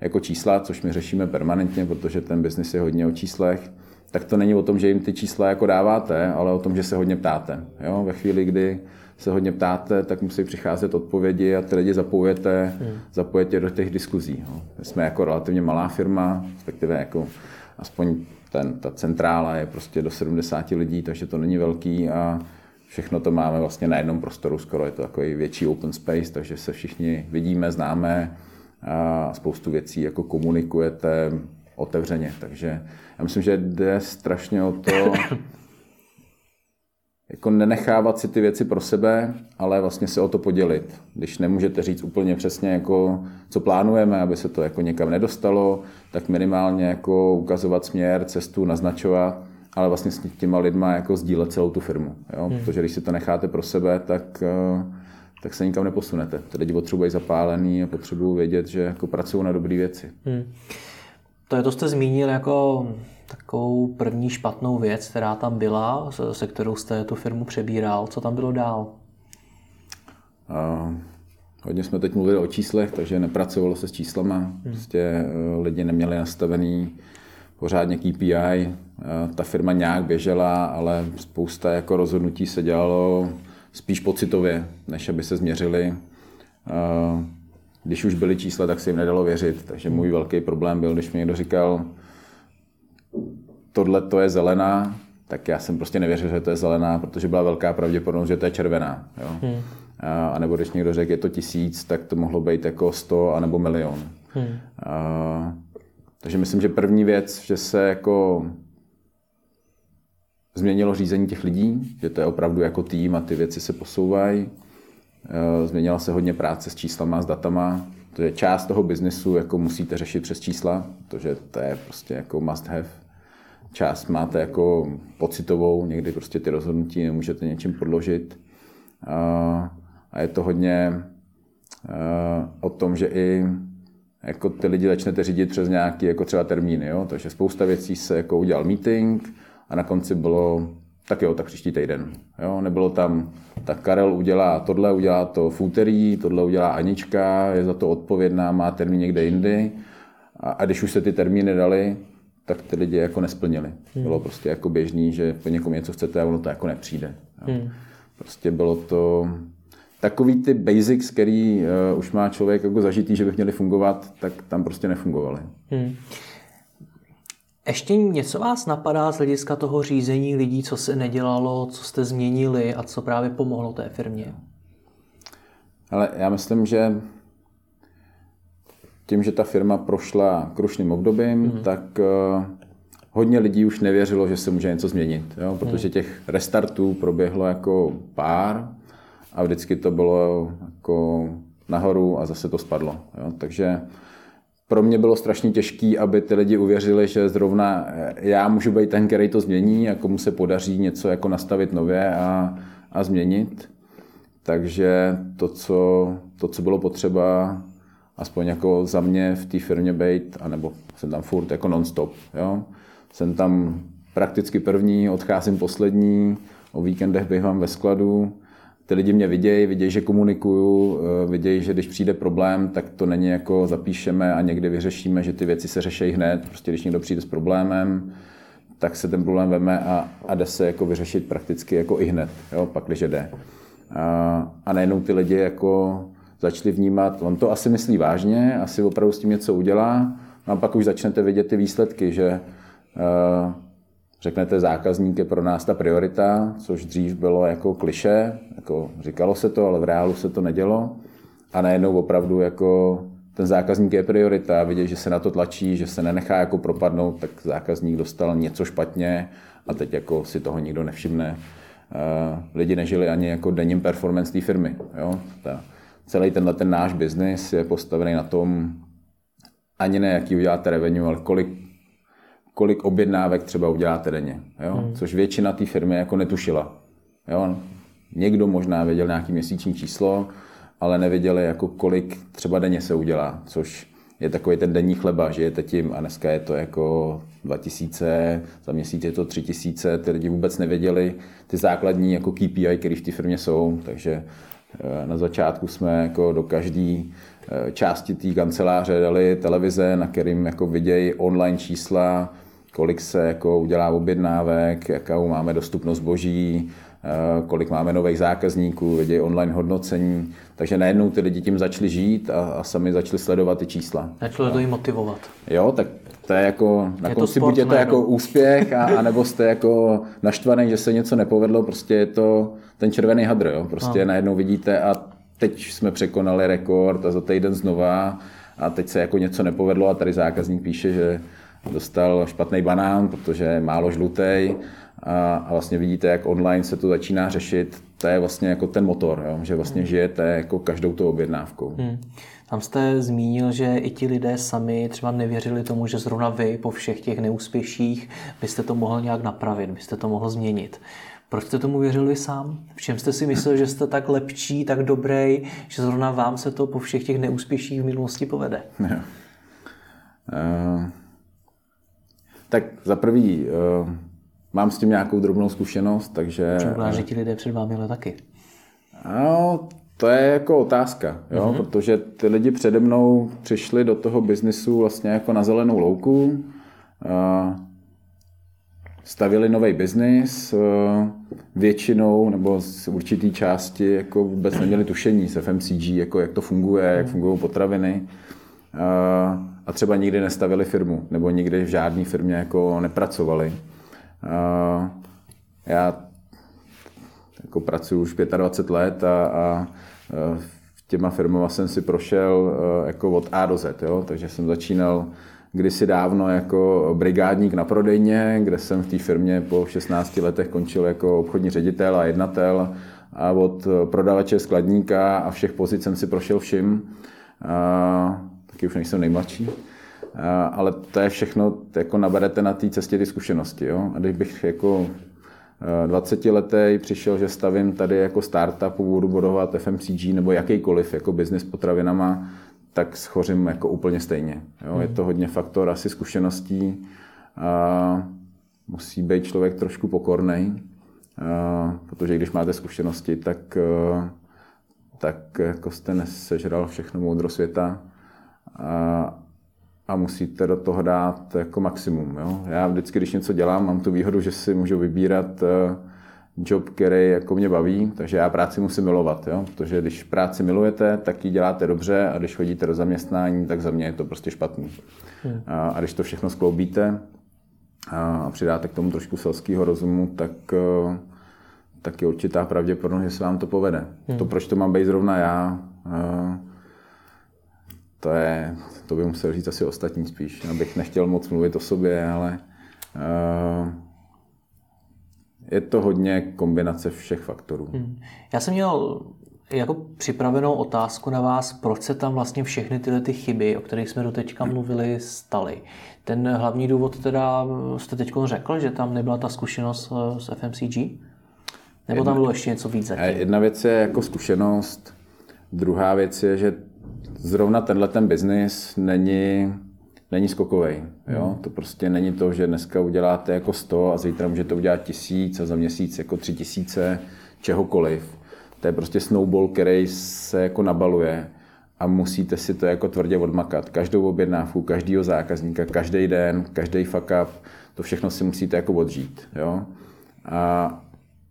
jako čísla, což my řešíme permanentně, protože ten biznis je hodně o číslech, tak to není o tom, že jim ty čísla jako dáváte, ale o tom, že se hodně ptáte. Jo? Ve chvíli, kdy se hodně ptáte, tak musí přicházet odpovědi a ty lidi zapojete, hmm. zapojete do těch diskuzí. Jo? My jsme jako relativně malá firma, respektive jako aspoň ten, ta centrála je prostě do 70 lidí, takže to není velký a všechno to máme vlastně na jednom prostoru, skoro je to takový větší open space, takže se všichni vidíme, známe a spoustu věcí jako komunikujete otevřeně, takže já myslím, že jde strašně o to, jako nenechávat si ty věci pro sebe, ale vlastně se o to podělit. Když nemůžete říct úplně přesně, jako, co plánujeme, aby se to jako někam nedostalo, tak minimálně jako ukazovat směr, cestu, naznačovat, ale vlastně s těma lidma jako sdílet celou tu firmu. Jo? Hmm. Protože když si to necháte pro sebe, tak, eh, tak se nikam neposunete. Ty lidi potřebují zapálený a potřebují vědět, že jako pracují na dobré věci. Hmm. To je to, jste zmínil jako takovou první špatnou věc, která tam byla, se kterou jste tu firmu přebíral. Co tam bylo dál? Uh, hodně jsme teď mluvili o číslech, takže nepracovalo se s číslama. Hmm. Prostě uh, lidi neměli nastavený pořádně KPI. Uh, ta firma nějak běžela, ale spousta jako rozhodnutí se dělalo spíš pocitově, než aby se změřili. Uh, když už byly čísla, tak se jim nedalo věřit. Takže můj velký problém byl, když mi někdo říkal, tohle to je zelená, tak já jsem prostě nevěřil, že to je zelená, protože byla velká pravděpodobnost, že to je červená. Jo? Hmm. A, nebo když někdo řekl, je to tisíc, tak to mohlo být jako sto anebo milion. Hmm. A, takže myslím, že první věc, že se jako změnilo řízení těch lidí, že to je opravdu jako tým a ty věci se posouvají. Změnila se hodně práce s číslama, s datama. To je část toho biznesu, jako musíte řešit přes čísla, protože to je prostě jako must have část máte jako pocitovou, někdy prostě ty rozhodnutí nemůžete něčím podložit. A je to hodně o tom, že i jako ty lidi začnete řídit přes nějaký jako třeba termíny. Jo? Takže spousta věcí se jako udělal meeting a na konci bylo tak jo, tak příští týden. Jo? Nebylo tam, tak Karel udělá tohle, udělá to v úterý, tohle udělá Anička, je za to odpovědná, má termín někde jindy. A, a když už se ty termíny dali, tak ty lidi jako nesplnili. Hmm. Bylo prostě jako běžný, že po někom něco chcete a ono to jako nepřijde. Hmm. Prostě bylo to takový ty basics, který uh, už má člověk jako zažitý, že by měli fungovat, tak tam prostě nefungovaly. Hmm. Ještě něco vás napadá z hlediska toho řízení lidí, co se nedělalo, co jste změnili a co právě pomohlo té firmě? Ale já myslím, že tím, že ta firma prošla krušným obdobím, mm. tak uh, hodně lidí už nevěřilo, že se může něco změnit, jo? protože mhm. těch restartů proběhlo jako pár a vždycky to bylo jako nahoru a zase to spadlo. Jo? Takže pro mě bylo strašně těžké, aby ty lidi uvěřili, že zrovna já můžu být ten, který to změní a komu se podaří něco jako nastavit nově a, a změnit. Takže to co, to, co bylo potřeba, aspoň jako za mě v té firmě být, anebo jsem tam furt jako non-stop. Jo? Jsem tam prakticky první, odcházím poslední, o víkendech bývám ve skladu, ty lidi mě vidějí, vidějí, že komunikuju, eh, vidějí, že když přijde problém, tak to není jako zapíšeme a někde vyřešíme, že ty věci se řeší hned. Prostě když někdo přijde s problémem, tak se ten problém veme a, a jde se jako vyřešit prakticky jako i hned, jo, pak když jde. A, a najednou ty lidi jako začali vnímat, on to asi myslí vážně, asi opravdu s tím něco udělá, no a pak už začnete vidět ty výsledky, že uh, řeknete zákazník je pro nás ta priorita, což dřív bylo jako kliše, jako říkalo se to, ale v reálu se to nedělo a najednou opravdu jako ten zákazník je priorita, vidět, že se na to tlačí, že se nenechá jako propadnout, tak zákazník dostal něco špatně a teď jako si toho nikdo nevšimne. Lidi nežili ani jako denním performance té firmy. Jo? Ta, celý tenhle ten náš biznis je postavený na tom, ani ne, jaký uděláte revenue, ale kolik, kolik objednávek třeba uděláte denně, jo? Hmm. což většina té firmy jako netušila. Jo? Někdo možná věděl nějaký měsíční číslo, ale nevěděli, jako kolik třeba denně se udělá, což je takový ten denní chleba, že je tím a dneska je to jako 2000, za měsíc je to 3000, ty lidi vůbec nevěděli ty základní jako KPI, které v té firmě jsou, takže eh, na začátku jsme jako do každé eh, části té kanceláře dali televize, na kterým jako vidějí online čísla, kolik se jako udělá objednávek, jakou máme dostupnost boží, Eh, kolik máme nových zákazníků, vidějí online hodnocení. Takže najednou ty lidi tím začali žít a, a sami začali sledovat ty čísla. Začalo to jim motivovat. Jo, tak to je jako, na je konci buď je to jako úspěch, a, a nebo jste jako naštvaný, že se něco nepovedlo, prostě je to ten červený hadr, jo. Prostě no. najednou vidíte a teď jsme překonali rekord a za týden znova a teď se jako něco nepovedlo a tady zákazník píše, že dostal špatný banán, protože je málo žlutý a, a vlastně vidíte, jak online se to začíná řešit. To je vlastně jako ten motor, jo? že vlastně hmm. žijete jako každou tou objednávkou. Hmm. Tam jste zmínil, že i ti lidé sami třeba nevěřili tomu, že zrovna vy po všech těch neúspěších byste to mohl nějak napravit, byste to mohl změnit. Proč jste tomu věřili sám? V čem jste si myslel, že jste tak lepší, tak dobrý, že zrovna vám se to po všech těch neúspěších v minulosti povede? Uh, tak za prvý, uh, mám s tím nějakou drobnou zkušenost, takže... Předpokládám, že ti lidé před vámi ale taky. No, to je jako otázka, jo? Mm-hmm. protože ty lidi přede mnou přišli do toho biznisu vlastně jako na zelenou louku, stavili nový biznis, většinou nebo z určitý části jako vůbec neměli tušení s FMCG, jako jak to funguje, jak mhm. fungují potraviny a třeba nikdy nestavili firmu nebo nikdy v žádné firmě jako nepracovali. Já jako pracuji už 25 let a, a těma firmama jsem si prošel jako od A do Z, jo? takže jsem začínal kdysi dávno jako brigádník na prodejně, kde jsem v té firmě po 16 letech končil jako obchodní ředitel a jednatel a od prodavače skladníka a všech pozic jsem si prošel vším. Taky už nejsem nejmladší ale to je všechno, jako naberete na té cestě ty zkušenosti. Jo? A když bych jako 20 e, letý přišel, že stavím tady jako startup, budu budovat FMCG nebo jakýkoliv jako business potravinama, tak schořím jako úplně stejně. Jo? Je to hodně faktor asi zkušeností. A musí být člověk trošku pokorný, protože když máte zkušenosti, tak, e, tak jako jste nesežral všechno moudro světa. A, a musíte do toho dát jako maximum. Jo? Já vždycky, když něco dělám, mám tu výhodu, že si můžu vybírat eh, job, který jako mě baví, takže já práci musím milovat, jo? protože když práci milujete, tak ji děláte dobře a když chodíte do zaměstnání, tak za mě je to prostě špatný. Hmm. A, a když to všechno skloubíte a přidáte k tomu trošku selského rozumu, tak, eh, tak je určitá pravděpodobnost, že se vám to povede. Hmm. To, proč to mám být zrovna já, eh, to je, to by musel říct asi ostatní spíš. Abych nechtěl moc mluvit o sobě, ale uh, je to hodně kombinace všech faktorů. Hmm. Já jsem měl jako připravenou otázku na vás, proč se tam vlastně všechny tyhle ty chyby, o kterých jsme do teďka mluvili, staly. Ten hlavní důvod teda jste teď řekl, že tam nebyla ta zkušenost eh, s FMCG? Nebo tam bylo ještě něco víc zatím? Jedna věc je jako zkušenost, druhá věc je, že zrovna tenhle ten biznis není, není skokový. Jo? Hmm. To prostě není to, že dneska uděláte jako 100 a zítra můžete udělat tisíc a za měsíc jako tři tisíce čehokoliv. To je prostě snowball, který se jako nabaluje a musíte si to jako tvrdě odmakat. Každou objednávku, každýho zákazníka, každý den, každý fuck up, to všechno si musíte jako odžít. Jo? A,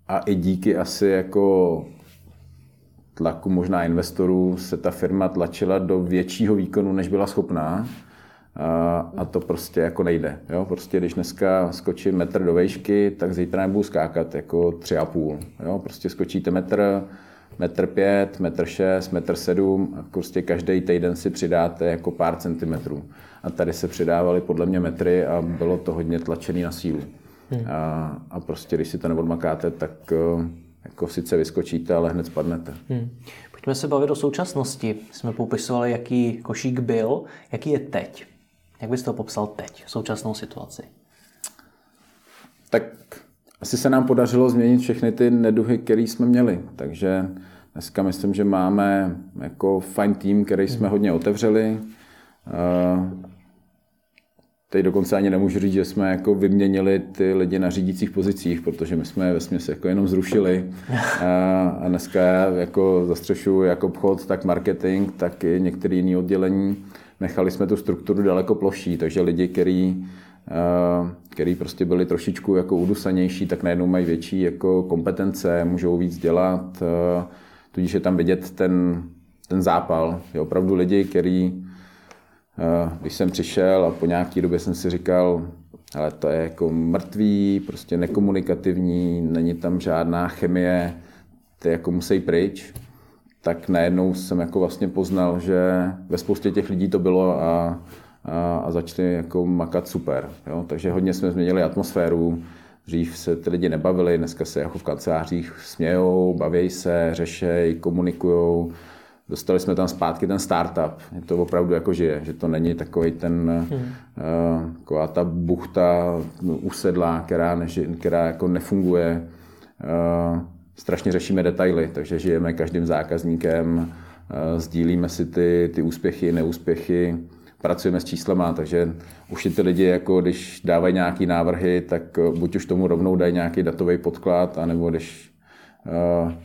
a i díky asi jako tlaku možná investorů se ta firma tlačila do většího výkonu, než byla schopná. A to prostě jako nejde. Jo? Prostě když dneska skočím metr do vejšky, tak zítra nebudu skákat jako tři a půl. Jo? Prostě skočíte metr, metr pět, metr šest, metr sedm a prostě každý týden si přidáte jako pár centimetrů. A tady se přidávaly podle mě metry a bylo to hodně tlačený na sílu. Hmm. A, a prostě když si to neodmakáte, tak jako sice vyskočíte, ale hned spadnete. Hmm. Pojďme se bavit o současnosti. Jsme popisovali, jaký košík byl, jaký je teď. Jak byste to popsal teď, současnou situaci? tak asi se nám podařilo změnit všechny ty neduhy, které jsme měli. Takže dneska myslím, že máme jako fajn tým, který jsme hodně otevřeli. Teď dokonce ani nemůžu říct, že jsme jako vyměnili ty lidi na řídících pozicích, protože my jsme ve směs jako jenom zrušili. A dneska jako zastřešuju jak obchod, tak marketing, tak i některé jiné oddělení. Nechali jsme tu strukturu daleko ploší, takže lidi, který, který prostě byli trošičku jako udusanější, tak najednou mají větší jako kompetence, můžou víc dělat, tudíž je tam vidět ten, ten zápal. Je opravdu lidi, který Eh, když jsem přišel a po nějaké době jsem si říkal, ale to je jako mrtvý, prostě nekomunikativní, není tam žádná chemie, ty jako musí pryč, tak najednou jsem jako vlastně poznal, že ve spoustě těch lidí to bylo a, a, a začali jako makat super. Jo? Takže hodně jsme změnili atmosféru, Dřív se ty lidi nebavili, dneska se jako v kancelářích smějou, baví se, řešejí, komunikují dostali jsme tam zpátky ten startup. Je to opravdu jako žije, že to není takový ten, hmm. uh, taková ta buchta usedlá, která, neži, která jako nefunguje. Uh, strašně řešíme detaily, takže žijeme každým zákazníkem, uh, sdílíme si ty, ty úspěchy, neúspěchy, pracujeme s číslama, takže už ty lidi, jako když dávají nějaké návrhy, tak buď už tomu rovnou dají nějaký datový podklad, anebo když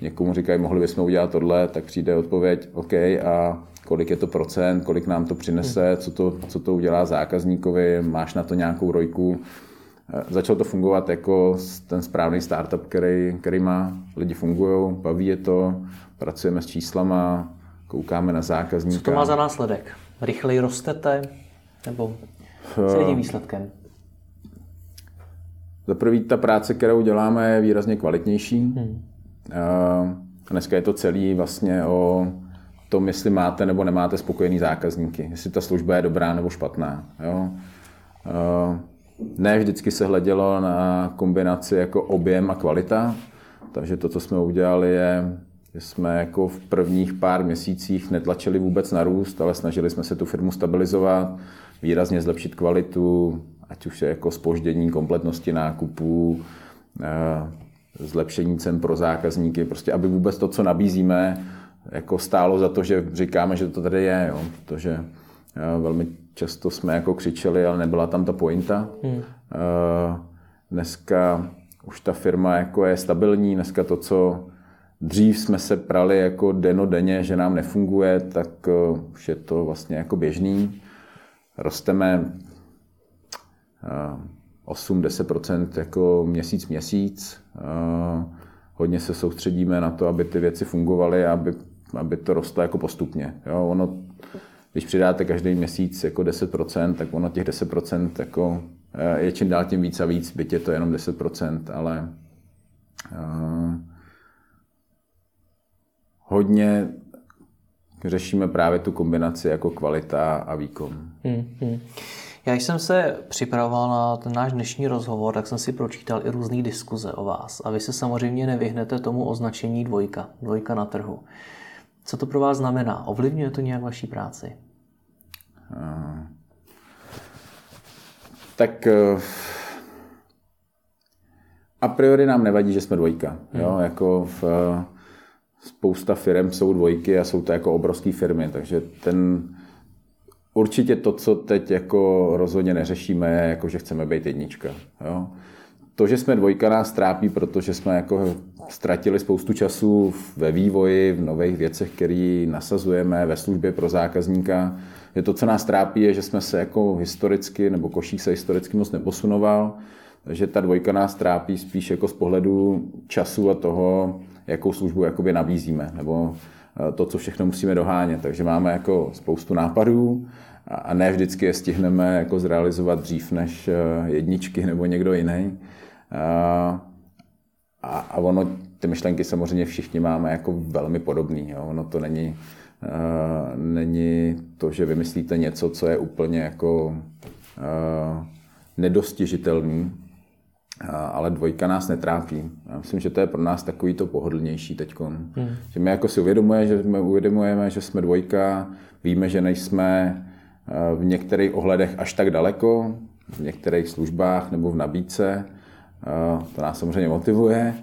někomu říkají, mohli bychom udělat tohle, tak přijde odpověď, OK, a kolik je to procent, kolik nám to přinese, co to, co to udělá zákazníkovi, máš na to nějakou rojku. Začalo to fungovat jako ten správný startup, který, který má, lidi fungují, baví je to, pracujeme s číslama, koukáme na zákazníka. Co to má za následek? Rychleji rostete? Nebo s jakým výsledkem? Za prvý, ta práce, kterou děláme, je výrazně kvalitnější. Hmm. Dneska je to celý vlastně o tom, jestli máte nebo nemáte spokojený zákazníky, jestli ta služba je dobrá nebo špatná. Jo? Ne vždycky se hledělo na kombinaci jako objem a kvalita, takže to, co jsme udělali, je, že jsme jako v prvních pár měsících netlačili vůbec na růst, ale snažili jsme se tu firmu stabilizovat, výrazně zlepšit kvalitu, ať už je jako spoždění kompletnosti nákupů, zlepšení cen pro zákazníky, prostě aby vůbec to, co nabízíme, jako stálo za to, že říkáme, že to tady je, jo, protože eh, velmi často jsme jako křičeli, ale nebyla tam ta pointa. Hmm. Eh, dneska už ta firma jako je stabilní, dneska to, co dřív jsme se prali jako deno denně, že nám nefunguje, tak eh, už je to vlastně jako běžný. Rosteme 8-10% jako měsíc měsíc. Hodně se soustředíme na to, aby ty věci fungovaly a aby, aby to rostlo jako postupně. Jo, ono, když přidáte každý měsíc jako 10%, tak ono těch 10% jako eh, je čím dál tím víc a víc, byť je to jenom 10%, ale uh, hodně řešíme právě tu kombinaci jako kvalita a výkon. Hmm, hmm. Já jsem se připravoval na ten náš dnešní rozhovor, tak jsem si pročítal i různé diskuze o vás. A vy se samozřejmě nevyhnete tomu označení dvojka, dvojka na trhu. Co to pro vás znamená? Ovlivňuje to nějak vaší práci? Uh, tak uh, a priori nám nevadí, že jsme dvojka. Hmm. Jo? Jako v, uh, spousta firm jsou dvojky a jsou to jako obrovské firmy, takže ten Určitě to, co teď jako rozhodně neřešíme, je, jako, že chceme být jednička. Jo? To, že jsme dvojka, nás trápí, protože jsme jako ztratili spoustu času ve vývoji, v nových věcech, které nasazujeme ve službě pro zákazníka. Je to, co nás trápí, je, že jsme se jako historicky, nebo košík se historicky moc neposunoval, takže ta dvojka nás trápí spíš jako z pohledu času a toho, jakou službu jakoby nabízíme, nebo to, co všechno musíme dohánět. Takže máme jako spoustu nápadů a ne vždycky je stihneme jako zrealizovat dřív než eh, jedničky nebo někdo jiný. Eh, a, a ono, ty myšlenky samozřejmě všichni máme jako velmi podobný. Jo. Ono to není, není to, že vymyslíte něco, co je úplně jako nedostižitelný, ale dvojka nás netrápí. Já myslím, že to je pro nás takový to pohodlnější teď. Hmm. Že my jako si uvědomujeme, že jsme, uvědomujeme, že jsme dvojka, víme, že nejsme v některých ohledech až tak daleko, v některých službách nebo v nabídce, to nás samozřejmě motivuje,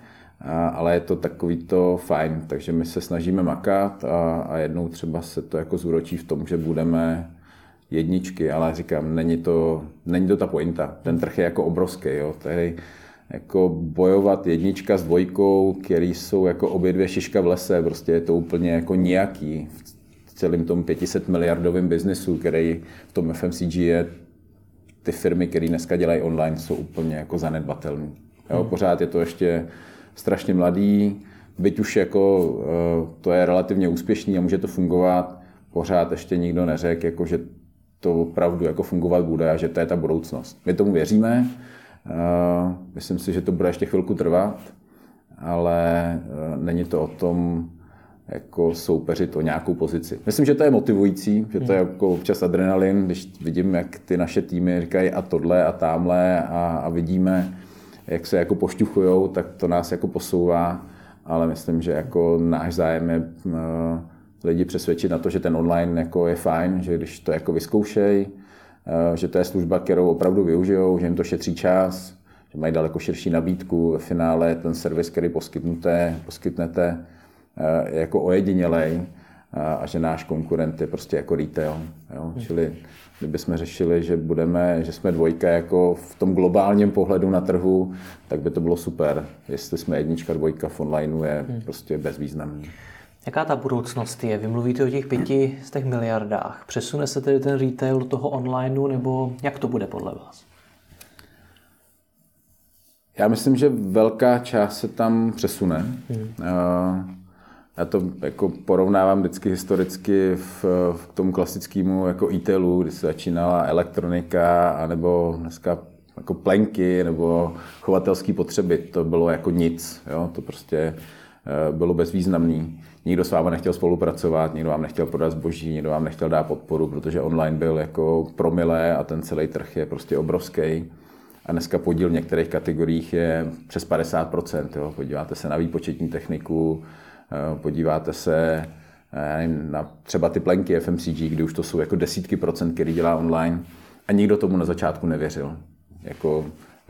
ale je to takový to fajn, takže my se snažíme makat a, a jednou třeba se to jako zúročí v tom, že budeme jedničky, ale říkám, není to, není to ta pointa. Ten trh je jako obrovský, jo. Tady jako bojovat jednička s dvojkou, který jsou jako obě dvě šiška v lese, prostě je to úplně jako nějaký v celém tom 500 miliardovém biznesu, který v tom FMCG je, ty firmy, které dneska dělají online, jsou úplně jako zanedbatelné. Jo, hmm. Pořád je to ještě strašně mladý, byť už jako eh, to je relativně úspěšný a může to fungovat, pořád ještě nikdo neřekl, jako že to opravdu jako fungovat bude a že to je ta budoucnost. My tomu věříme, eh, myslím si, že to bude ještě chvilku trvat, ale eh, není to o tom jako soupeřit o nějakou pozici. Myslím, že to je motivující, že to je hmm. jako občas adrenalin, když vidím, jak ty naše týmy říkají a tohle a tamhle a, a vidíme, jak se jako pošťuchujou, tak to nás jako posouvá, ale myslím, že jako náš zájem je uh, lidi přesvědčit na to, že ten online jako je fajn, že když to jako vyzkoušej, uh, že to je služba, kterou opravdu využijou, že jim to šetří čas, že mají daleko širší nabídku. Ve finále ten servis, který poskytnete, poskytnete uh, je jako ojedinělej a že náš konkurent je prostě jako retail. Jo? Hmm. Čili kdybychom řešili, že budeme, že jsme dvojka jako v tom globálním pohledu na trhu, tak by to bylo super. Jestli jsme jednička, dvojka v onlineu je hmm. prostě bezvýznamný. Jaká ta budoucnost je? Vy mluvíte o těch pěti z těch miliardách. Přesune se tedy ten retail do toho onlineu, nebo jak to bude podle vás? Já myslím, že velká část se tam přesune. Hmm. Uh, já to jako porovnávám vždycky historicky v, v tom klasickému jako e-tailu, kdy se začínala elektronika, anebo dneska jako plenky nebo chovatelské potřeby. To bylo jako nic. Jo? To prostě eh, bylo bezvýznamný. Nikdo s vámi nechtěl spolupracovat, nikdo vám nechtěl prodat zboží, nikdo vám nechtěl dát podporu, protože online byl jako promile a ten celý trh je prostě obrovský. A dneska podíl v některých kategoriích je přes 50%. Jo? Podíváte se na výpočetní techniku, Eh, podíváte se eh, na třeba ty plenky FMCG, kdy už to jsou jako desítky procent, který dělá online a nikdo tomu na začátku nevěřil. Jako,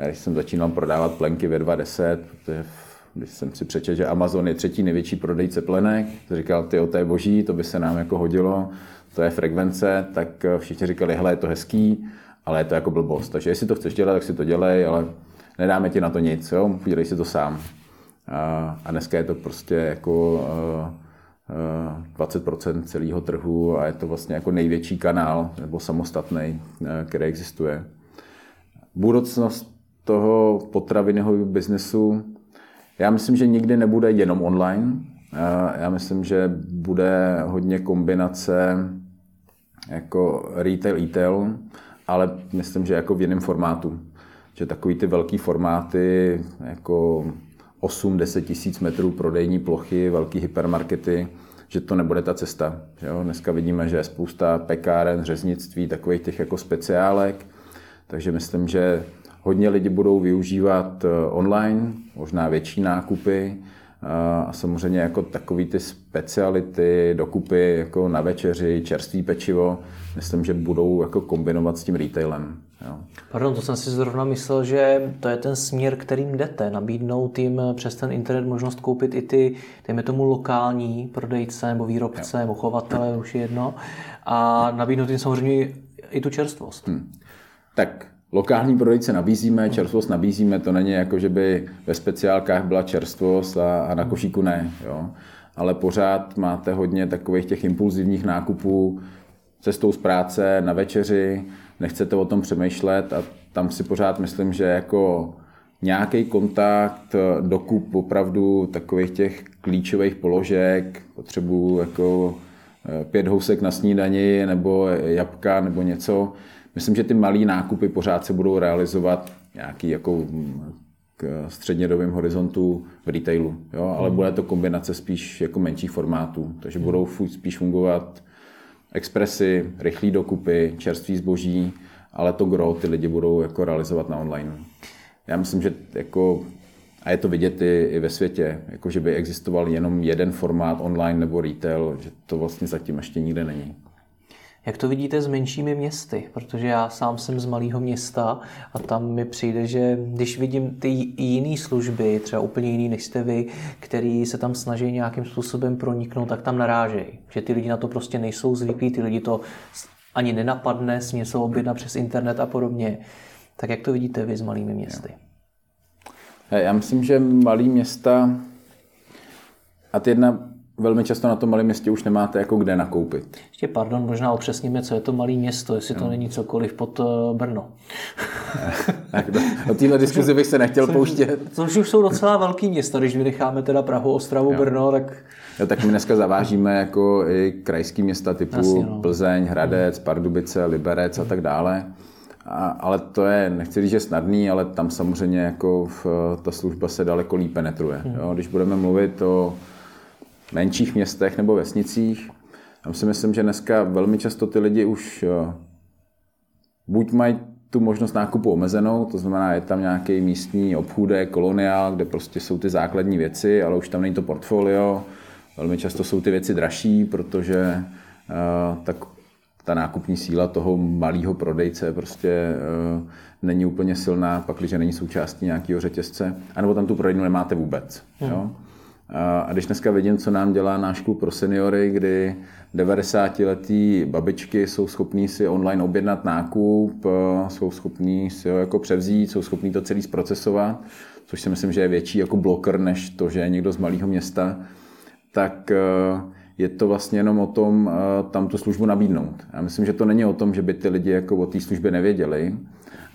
když jsem začínal prodávat plenky ve 2010, protože když jsem si přečetl, že Amazon je třetí největší prodejce plenek, to říkal, ty to je boží, to by se nám jako hodilo, to je frekvence, tak eh, všichni říkali, hele, je to hezký, ale je to jako blbost. Takže jestli to chceš dělat, tak si to dělej, ale nedáme ti na to nic, jo? dělej si to sám. A dneska je to prostě jako 20% celého trhu a je to vlastně jako největší kanál nebo samostatný, který existuje. Budoucnost toho potravinového biznesu, já myslím, že nikdy nebude jenom online. Já myslím, že bude hodně kombinace jako retail, retail, ale myslím, že jako v jiném formátu. Že takový ty velký formáty, jako 8-10 tisíc metrů prodejní plochy, velký hypermarkety, že to nebude ta cesta. Že jo? Dneska vidíme, že je spousta pekáren, řeznictví, takových těch jako speciálek, takže myslím, že hodně lidi budou využívat eh, online, možná větší nákupy eh, a samozřejmě jako takový ty speciality, dokupy jako na večeři, čerstvý pečivo, myslím, že budou jako kombinovat s tím retailem. Jo. Pardon, to jsem si zrovna myslel, že to je ten směr, kterým jdete. Nabídnout jim přes ten internet možnost koupit i ty, dejme tomu, lokální prodejce nebo výrobce jo. nebo chovatele, už je jedno. A nabídnout jim samozřejmě i tu čerstvost. Hmm. Tak Lokální prodejce nabízíme, čerstvost nabízíme, to není jako, že by ve speciálkách byla čerstvost a, a na košíku ne. Jo. Ale pořád máte hodně takových těch impulzivních nákupů cestou z práce, na večeři, nechcete o tom přemýšlet a tam si pořád myslím, že jako nějaký kontakt, dokup opravdu takových těch klíčových položek, potřebuju jako eh, pět housek na snídani nebo jabka nebo něco. Myslím, že ty malé nákupy pořád se budou realizovat nějaký jako mm, k střednědobým horizontu v retailu, jo? ale mm. bude to kombinace spíš jako menších formátů, takže mm. budou spíš fungovat expresy, rychlé dokupy, čerstvý zboží, ale to gro ty lidi budou jako realizovat na online. Já myslím, že jako, a je to vidět i, i ve světě, jako že by existoval jenom jeden formát online nebo retail, že to vlastně zatím ještě nikde není. Jak to vidíte s menšími městy? Protože já sám jsem z malého města a tam mi přijde, že když vidím ty jiné služby, třeba úplně jiný než jste vy, který se tam snaží nějakým způsobem proniknout, tak tam narážejí. Že ty lidi na to prostě nejsou zvyklí, ty lidi to ani nenapadne si něco objednat přes internet a podobně. Tak jak to vidíte vy s malými městy? Já myslím, že malý města a ty jedna velmi často na tom malém městě už nemáte jako kde nakoupit. Ještě pardon, možná opřesníme, co je to malé město, jestli to no. není cokoliv pod uh, Brno. tak do, do téhle diskuzi bych se nechtěl co, pouštět. Což už jsou docela velký města, když vynecháme teda Prahu, Ostravu, jo. Brno, tak... Jo, tak my dneska zavážíme jako i krajský města typu Jasně, no. Plzeň, Hradec, Pardubice, Liberec a tak dále. A, ale to je, nechci říct, že snadný, ale tam samozřejmě jako v, ta služba se daleko líp penetruje. Hmm. Jo, když budeme mluvit o menších městech nebo vesnicích. Já si myslím, že dneska velmi často ty lidi už eh, buď mají tu možnost nákupu omezenou, to znamená, je tam nějaký místní obchůdek, koloniál, kde prostě jsou ty základní věci, ale už tam není to portfolio. Velmi často jsou ty věci dražší, protože uh, tak ta nákupní síla toho malého prodejce prostě uh, není úplně silná, pak když není součástí nějakého řetězce, anebo tam tu prodejnu nemáte vůbec. Hmm. Jo? A když dneska vidím, co nám dělá náš klub pro seniory, kdy 90-letý babičky jsou schopní si online objednat nákup, jsou schopní si ho jako převzít, jsou schopní to celý zprocesovat, což si myslím, že je větší jako bloker, než to, že je někdo z malého města, tak je to vlastně jenom o tom tam tu službu nabídnout. Já myslím, že to není o tom, že by ty lidi jako o té službě nevěděli,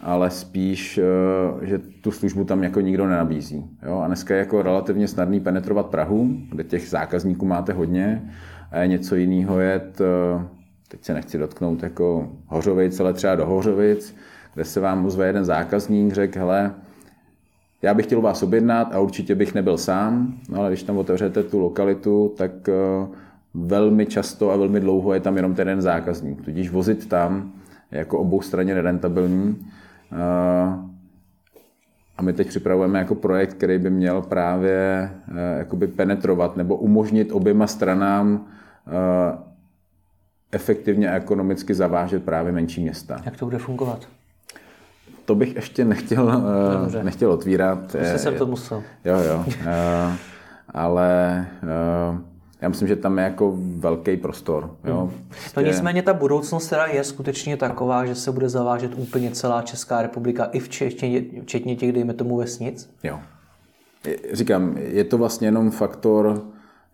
ale spíš, eh, že tu službu tam jako nikdo nenabízí. Jo? A dneska je jako relativně snadný penetrovat Prahu, kde těch zákazníků máte hodně, a je něco jiného jet, eh, teď se nechci dotknout jako Hořovic, ale třeba do Hořovic, kde se vám ozve jeden zákazník, řekl, hele, já bych chtěl vás objednat a určitě bych nebyl sám, no ale když tam otevřete tu lokalitu, tak eh, velmi často a velmi dlouho je tam jenom ten jeden zákazník. Tudíž vozit tam je jako obou straně nerentabilní a my teď připravujeme jako projekt, který by měl právě eh, jakoby penetrovat nebo umožnit oběma stranám eh, efektivně a ekonomicky zavážet právě menší města. Jak to bude fungovat? To bych ještě nechtěl, eh, Dobře. nechtěl otvírat. Jste jsem to musel. Jo, jo. Ale já myslím, že tam je jako velký prostor. Jo? Hmm. No nicméně ta budoucnost teda je skutečně taková, že se bude zavážet úplně celá Česká republika, i včetně, včetně těch, dejme tomu, vesnic? Jo. Říkám, je to vlastně jenom faktor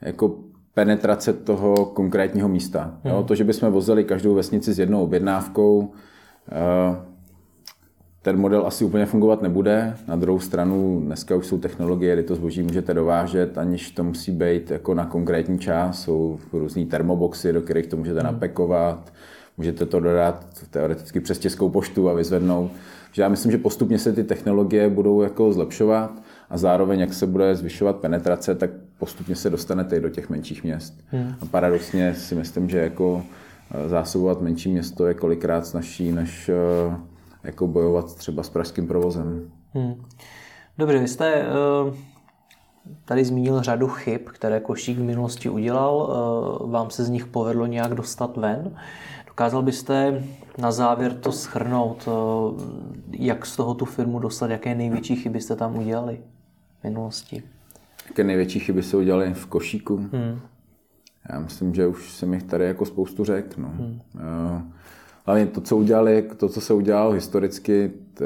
jako penetrace toho konkrétního místa. Jo? Hmm. To, že bychom vozili každou vesnici s jednou objednávkou, eh, ten model asi úplně fungovat nebude. Na druhou stranu dneska už jsou technologie, kdy to zboží můžete dovážet, aniž to musí být jako na konkrétní čas. Jsou různé termoboxy, do kterých to můžete hmm. napekovat. Můžete to dodat teoreticky přes českou poštu a vyzvednout. Že já myslím, že postupně se ty technologie budou jako zlepšovat a zároveň, jak se bude zvyšovat penetrace, tak postupně se dostanete i do těch menších měst. Hmm. A paradoxně si myslím, že jako eh, zásobovat menší město je kolikrát snažší než eh, jako bojovat třeba s pražským provozem. Hmm. Dobře, vy jste eh, tady zmínil řadu chyb, které Košík v minulosti udělal. Eh, vám se z nich povedlo nějak dostat ven. Dokázal byste na závěr to schrnout, eh, jak z toho tu firmu dostat, jaké největší chyby jste tam udělali v minulosti? Jaké největší chyby se udělali v Košíku? Hmm. Já myslím, že už jsem jich tady jako spoustu řekl. No. Hmm hlavně to, co udělali, to, co se udělalo historicky, to,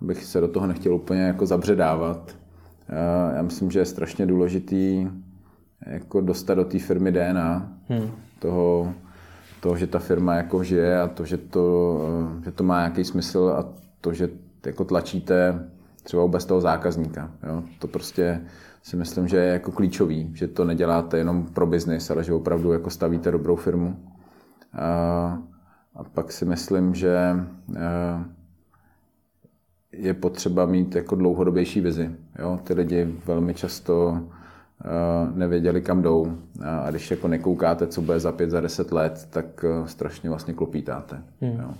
bych se do toho nechtěl úplně jako zabředávat. Já myslím, že je strašně důležitý jako dostat do té firmy DNA, hmm. toho, toho, že ta firma jako žije a to, že to, že to má nějaký smysl a to, že jako tlačíte třeba bez toho zákazníka. Jo? To prostě si myslím, že je jako klíčový, že to neděláte jenom pro biznis, ale že opravdu jako stavíte dobrou firmu. A a pak si myslím, že eh, je potřeba mít jako dlouhodobější vizi. Jo? Ty lidi velmi často eh, nevěděli, kam jdou. A když jako nekoukáte, co bude za pět, za deset let, tak eh, strašně vlastně klopítáte. Hmm. Jo?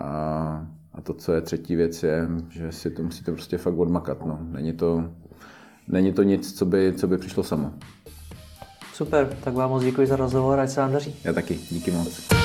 A, a to, co je třetí věc, je, že si to musíte prostě fakt odmakat. No. Není, to, není to nic, co by, co by přišlo samo. Super, tak vám moc děkuji za rozhovor, ať se vám daří. Já taky, díky moc.